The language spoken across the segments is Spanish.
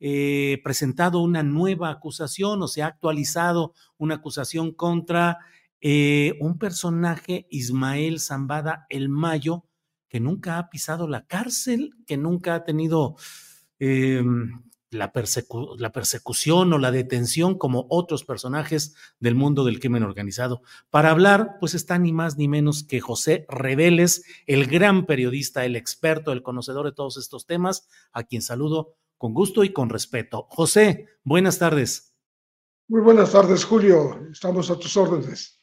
eh, presentado una nueva acusación o se ha actualizado una acusación contra eh, un personaje, Ismael Zambada El Mayo, que nunca ha pisado la cárcel, que nunca ha tenido eh, la, la, persecución o la detención como otros personajes del mundo del crimen organizado. Para hablar, pues está ni más ni menos que José Reveles, el gran periodista, el experto, el conocedor de todos estos temas, a quien saludo con gusto y con respeto. José, buenas tardes. Muy buenas tardes, Julio. Estamos a tus órdenes.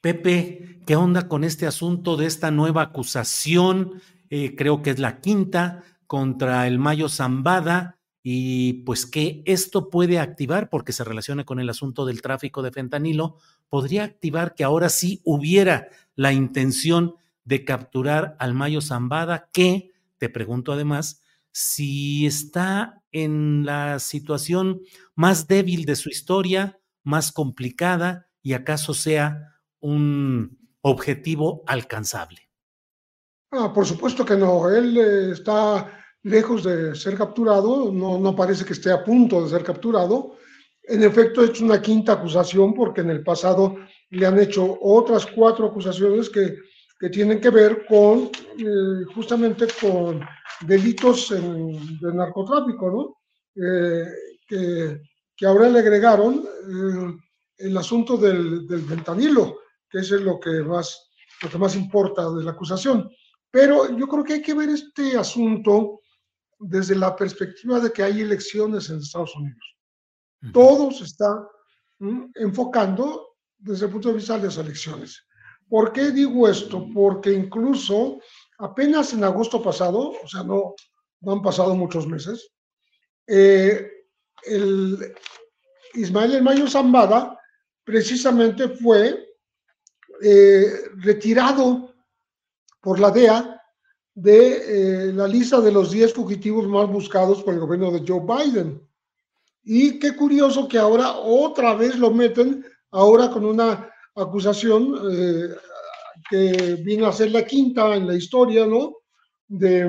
Pepe, ¿qué onda con este asunto de esta nueva acusación? Eh, creo que es la quinta contra el Mayo Zambada y pues que esto puede activar, porque se relaciona con el asunto del tráfico de fentanilo, podría activar que ahora sí hubiera la intención de capturar al Mayo Zambada, que, te pregunto además, si está en la situación más débil de su historia, más complicada, y acaso sea un objetivo alcanzable. Ah, por supuesto que no. Él eh, está lejos de ser capturado, no, no parece que esté a punto de ser capturado. En efecto, es una quinta acusación porque en el pasado le han hecho otras cuatro acusaciones que, que tienen que ver con eh, justamente con delitos en, de narcotráfico, ¿no? Eh, que, que, ahora le agregaron eh, el asunto del, del ventanilo, que es lo que, más, lo que más importa de la acusación. Pero yo creo que hay que ver este asunto desde la perspectiva de que hay elecciones en Estados Unidos. Todo se está enfocando desde el punto de vista de las elecciones. ¿Por qué digo esto? Porque incluso apenas en agosto pasado, o sea, no, han pasado muchos meses, eh, el Ismael El Mayo Zambada precisamente fue eh, retirado por la DEA de eh, la lista de los 10 fugitivos más buscados por el gobierno de Joe Biden. Y qué curioso que ahora otra vez lo meten, ahora con una acusación eh, que viene a ser la quinta en la historia, ¿no? De,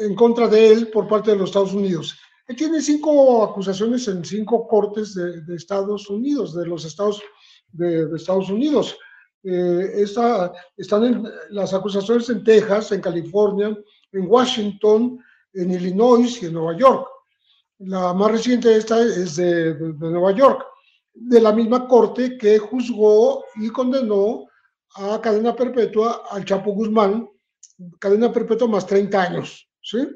en contra de él por parte de los Estados Unidos. Él tiene cinco acusaciones en cinco cortes de, de Estados Unidos, de los estados de, de Estados Unidos. Eh, están en, las acusaciones en Texas, en California, en Washington, en Illinois y en Nueva York. La más reciente de esta es de, Nueva York, de la misma corte que juzgó y condenó a cadena perpetua al Chapo Guzmán, cadena perpetua más 30 años. ¿sí?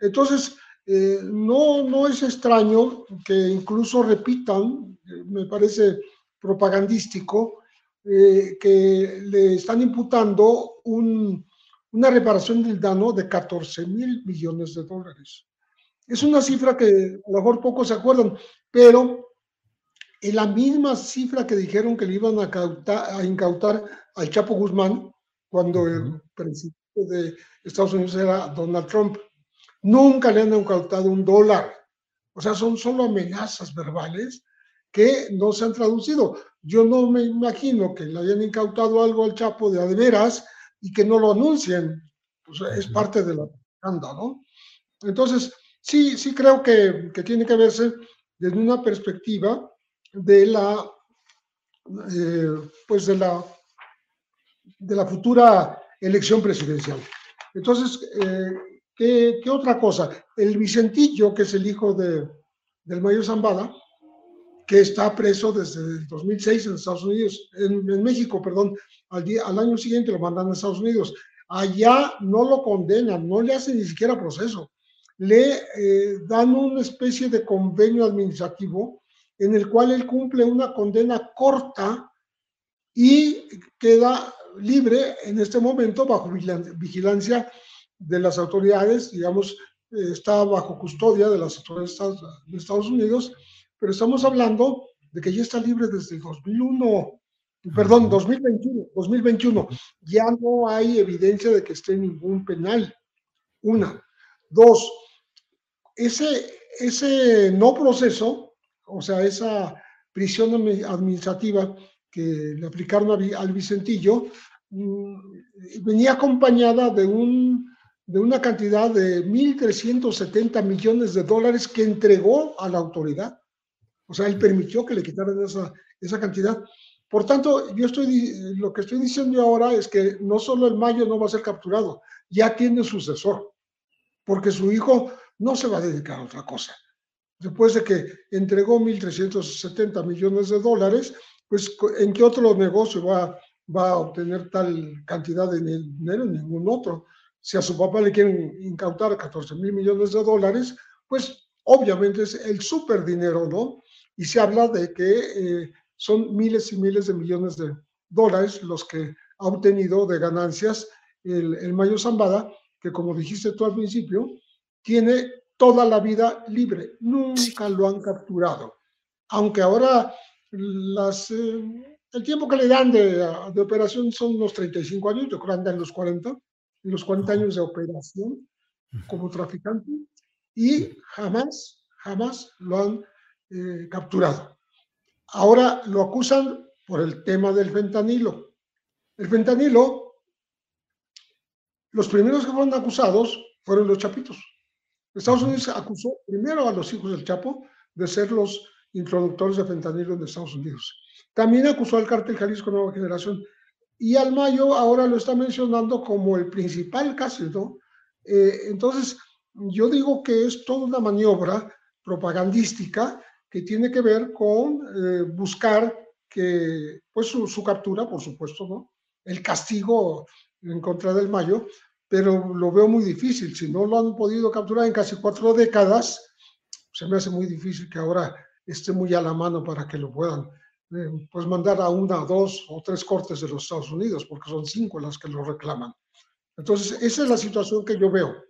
Entonces, eh, no, no es extraño que incluso repitan, me parece propagandístico, eh, que le están imputando una reparación del daño de 14 mil millones de dólares. Es una cifra que a lo mejor pocos se acuerdan, pero en la misma cifra que dijeron que le iban a, a incautar al Chapo Guzmán cuando el presidente de Estados Unidos era Donald Trump. Nunca le han incautado un dólar. O sea, son solo amenazas verbales que no se han traducido. Yo no me imagino que le hayan incautado algo al Chapo de veras y que no lo anuncien. Pues es parte de la propaganda, ¿no? Entonces, sí, sí creo que, que, tiene que verse desde una perspectiva de la, eh, pues de la, de la futura elección presidencial. Entonces, eh, ¿qué, ¿qué, otra cosa? El Vicentillo, que es el hijo de, del mayor Zambada, que está preso desde el 2006 en Estados Unidos, en, México, perdón, al, día, al año siguiente lo mandan a Estados Unidos. Allá no lo condenan, no le hacen ni siquiera proceso. Le eh, dan una especie de convenio administrativo en el cual él cumple una condena corta y queda libre en este momento bajo vigilancia de las autoridades, digamos, eh, está bajo custodia de las autoridades de Estados Unidos pero estamos hablando de que ya está libre desde el 2001, perdón, 2021, 2021. Ya no hay evidencia de que esté en ningún penal. Una. Dos, ese, ese no proceso, o sea, esa prisión administrativa que le aplicaron al Vicentillo, mm, venía acompañada de, un, de una cantidad de 1.370 millones de dólares que entregó a la autoridad. O sea, él permitió que le quitaran esa, esa cantidad. Por tanto, yo estoy, lo que estoy diciendo ahora es que no solo el Mayo no va a ser capturado, ya tiene sucesor, porque su hijo no se va a dedicar a otra cosa. Después de que entregó 1.370 millones de dólares, pues ¿en qué otro negocio va, a obtener tal cantidad de dinero? Ningún otro. Si a su papá le quieren incautar 14 mil millones de dólares, pues obviamente es el súper dinero, ¿no? y se habla de que eh, son miles y miles de millones de dólares los que ha obtenido de ganancias el, el Mayo Zambada, que como dijiste tú al principio, tiene toda la vida libre, nunca lo han capturado. Aunque ahora las, eh, el tiempo que le dan de, de, operación son unos 35 años, yo creo que andan los 40, los 40 años de operación como traficante, y jamás, jamás lo han eh, capturado. Ahora lo acusan por el tema del fentanilo. El fentanilo, los primeros que fueron acusados fueron los chapitos. Estados Unidos acusó primero a los hijos del Chapo de ser los introductores de fentanilo en Estados Unidos. También acusó al cártel Jalisco Nueva Generación. Y al Mayo ahora lo está mencionando como el principal caso, ¿no? Eh, entonces, yo digo que es toda una maniobra propagandística que tiene que ver con eh, buscar que, pues su, captura, por supuesto, ¿no? El castigo en contra del Mayo, pero lo veo muy difícil. Si no lo han podido capturar en casi cuatro décadas, se me hace muy difícil que ahora esté muy a la mano para que lo puedan eh, pues mandar a una, dos o tres cortes de los Estados Unidos, porque son cinco las que lo reclaman. Entonces, esa es la situación que yo veo.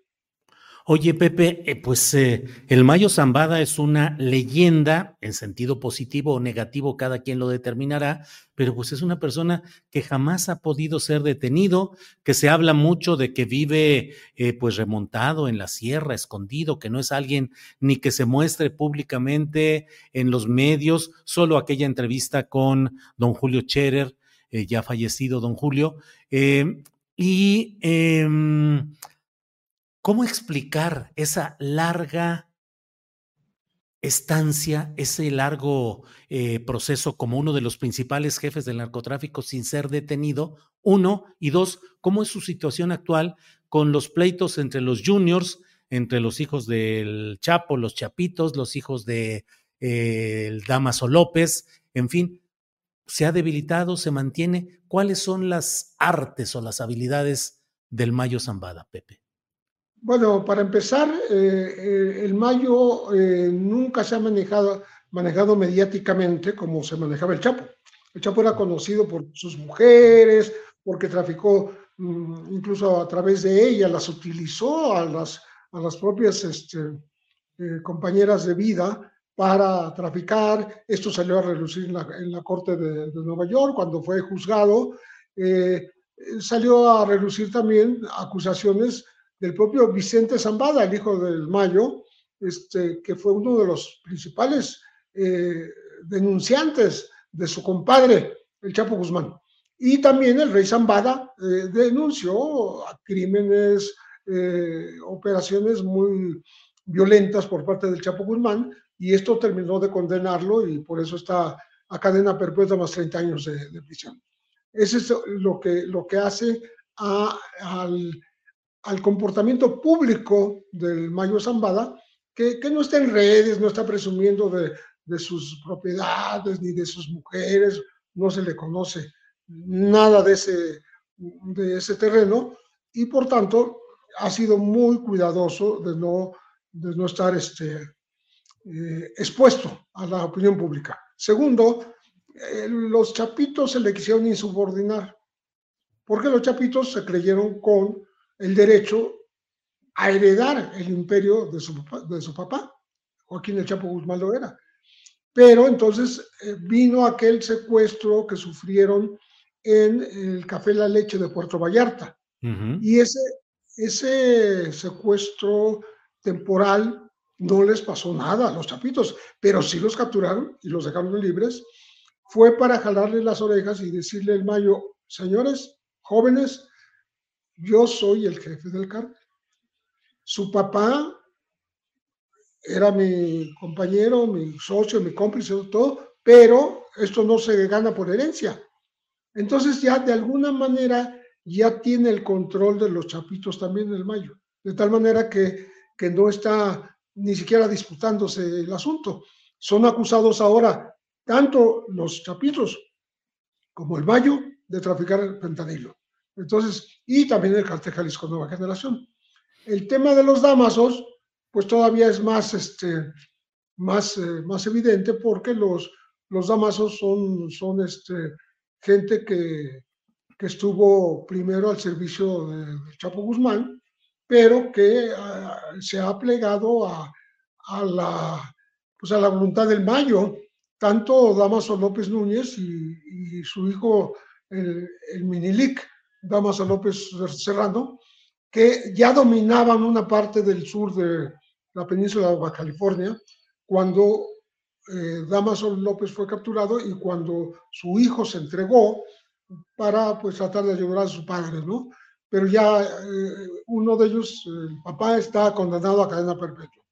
Oye, Pepe, eh, pues eh, el Mayo Zambada es una leyenda, en sentido positivo o negativo, cada quien lo determinará, pero pues es una persona que jamás ha podido ser detenido, que se habla mucho de que vive eh, pues remontado en la sierra, escondido, que no es alguien ni que se muestre públicamente en los medios, solo aquella entrevista con don Julio Scherer, ya fallecido don Julio, y em, ¿Cómo explicar esa larga estancia, ese largo eh, proceso como uno de los principales jefes del narcotráfico sin ser detenido, uno, y dos, cómo es su situación actual con los pleitos entre los juniors, entre los hijos del Chapo, los Chapitos, los hijos de eh, el Damaso López, en fin, se ha debilitado, se mantiene. ¿Cuáles son las artes o las habilidades del Mayo Zambada, Pepe? Bueno, para empezar, eh, eh, el Mayo eh, nunca se ha manejado, manejado mediáticamente como se manejaba el Chapo. El Chapo era conocido por sus mujeres, porque traficó mm, incluso a través de ella, las utilizó a las, a las propias este, compañeras de vida para traficar. Esto salió a relucir en la, Corte de, de, Nueva York cuando fue juzgado. salió a relucir también acusaciones del propio Vicente Zambada, el hijo del Mayo, este, que fue uno de los principales eh, denunciantes de su compadre, el Chapo Guzmán. Y también el rey Zambada eh, denunció crímenes, eh, operaciones muy violentas por parte del Chapo Guzmán, y esto terminó de condenarlo y por eso está a cadena perpetua más 30 años de, prisión. Eso es lo que, lo que hace al al comportamiento público del Mayo Zambada, que, no está en redes, no está presumiendo de, de, sus propiedades ni de sus mujeres, no se le conoce nada de ese, de ese terreno y por tanto ha sido muy cuidadoso de no, de no estar este, eh, expuesto a la opinión pública. Segundo, eh, los chapitos se le quisieron insubordinar, porque los chapitos se creyeron con el derecho a heredar el imperio de su, de su papá. Joaquín el Chapo Guzmán lo era. Pero entonces eh, vino aquel secuestro que sufrieron en el Café La Leche de Puerto Vallarta. Y ese, ese secuestro temporal no les pasó nada a los chapitos, pero sí los capturaron y los dejaron libres. Fue para jalarle las orejas y decirle el Mayo, señores, jóvenes, yo soy el jefe del cártel. Su papá era mi compañero, mi socio, mi cómplice, todo, pero esto no se gana por herencia. Entonces ya de alguna manera ya tiene el control de los chapitos también en el mayo, de tal manera que, que no está ni siquiera disputándose el asunto. Son acusados ahora tanto los chapitos como el mayo de traficar el fentanilo. Entonces, y también el cartel Jalisco Nueva Generación. El tema de los damasos, pues todavía es más, este, más, eh, más evidente porque los, los damasos son, son este, gente que, que estuvo primero al servicio de, Chapo Guzmán, pero que ah, se ha plegado a, a, la, pues a la voluntad del Mayo, tanto Damaso López Núñez y, su hijo, el, el Minilic, Damaso López Serrano, que ya dominaban una parte del sur de la península de Baja California cuando eh, Damaso López fue capturado y cuando su hijo se entregó para pues tratar de ayudar a su padre, ¿no? Pero ya eh, uno de ellos, el papá, está condenado a cadena perpetua.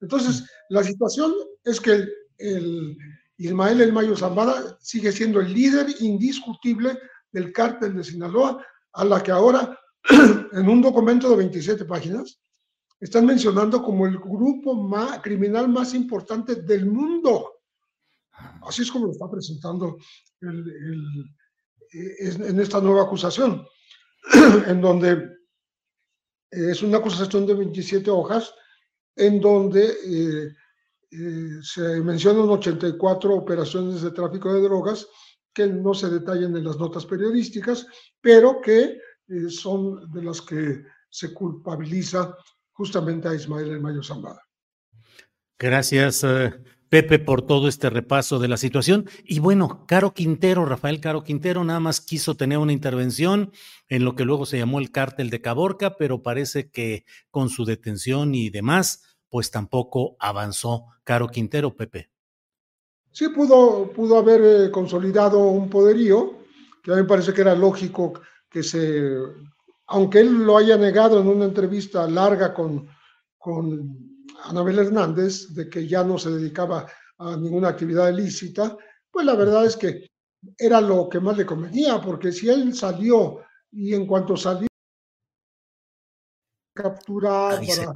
Entonces, la situación es que el, el Ismael El Mayo Zambada sigue siendo el líder indiscutible del cártel de Sinaloa, a la que ahora, en un documento de 27 páginas, están mencionando como el grupo criminal más importante del mundo. Así es como lo está presentando en esta nueva acusación, en donde es una acusación de 27 hojas, en donde eh, eh, se mencionan 84 operaciones de tráfico de drogas que no se detallan en las notas periodísticas, pero que eh, son de las que se culpabiliza justamente a Ismael El Zambada. Gracias, eh, Pepe, por todo este repaso de la situación. Y bueno, Caro Quintero, Rafael Caro Quintero, nada más quiso tener una intervención en lo que luego se llamó el cártel de Caborca, pero parece que con su detención y demás, pues tampoco avanzó Caro Quintero, Pepe. Sí, pudo, pudo haber eh, consolidado un poderío, que a mí me parece que era lógico que se, aunque él lo haya negado en una entrevista larga con, con Anabel Hernández de que ya no se dedicaba a ninguna actividad ilícita, pues la verdad es que era lo que más le convenía, porque si él salió y en cuanto salió capturar para,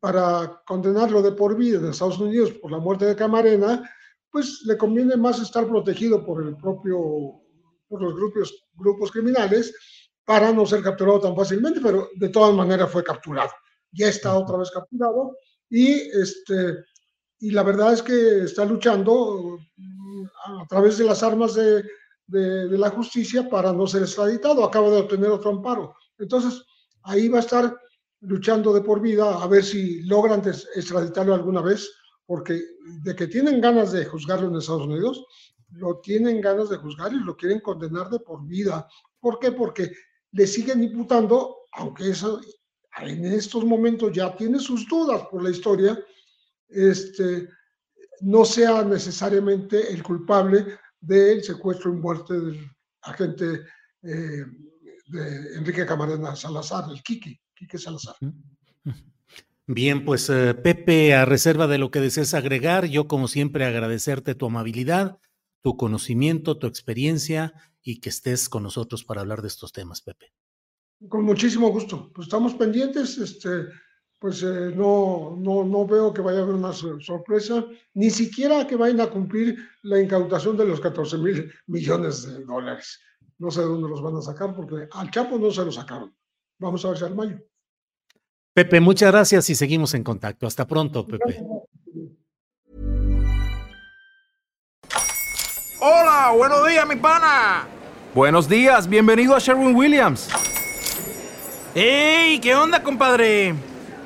para, condenarlo de por vida en Estados Unidos por la muerte de Camarena, pues le conviene más estar protegido por el propio, por los grupos, grupos criminales para no ser capturado tan fácilmente, pero de todas maneras fue capturado. Ya está otra vez capturado y, este, y la verdad es que está luchando mm, a través de las armas de, de, de la justicia para no ser extraditado. Acaba de obtener otro amparo. Entonces, ahí va a estar luchando de por vida a ver si logran extraditarlo alguna vez, porque de que tienen ganas de juzgarlo en Estados Unidos, lo tienen ganas de juzgar y lo quieren condenar de por vida. ¿Por qué? Porque le siguen imputando, aunque eso en estos momentos ya tiene sus dudas por la historia, este, no sea necesariamente el culpable del secuestro y muerte del agente eh, de Enrique Camarena Salazar, el Kiki, Kiki Salazar. Bien, pues eh, Pepe, a reserva de lo que desees agregar, yo como siempre agradecerte tu amabilidad, tu conocimiento, tu experiencia y que estés con nosotros para hablar de estos temas, Pepe. Con muchísimo gusto. Pues estamos pendientes, este, pues eh, no, no, no veo que vaya a haber una sorpresa, ni siquiera que vayan a cumplir la incautación de los 14 mil millones de dólares. No sé de dónde los van a sacar porque al Chapo no se lo sacaron. Vamos a ver si al mayo. Pepe, muchas gracias y seguimos en contacto. Hasta pronto, Pepe. Hola, buenos días, mi pana. Buenos días, bienvenido a Sherwin Williams. ¡Ey! ¿Qué onda, compadre?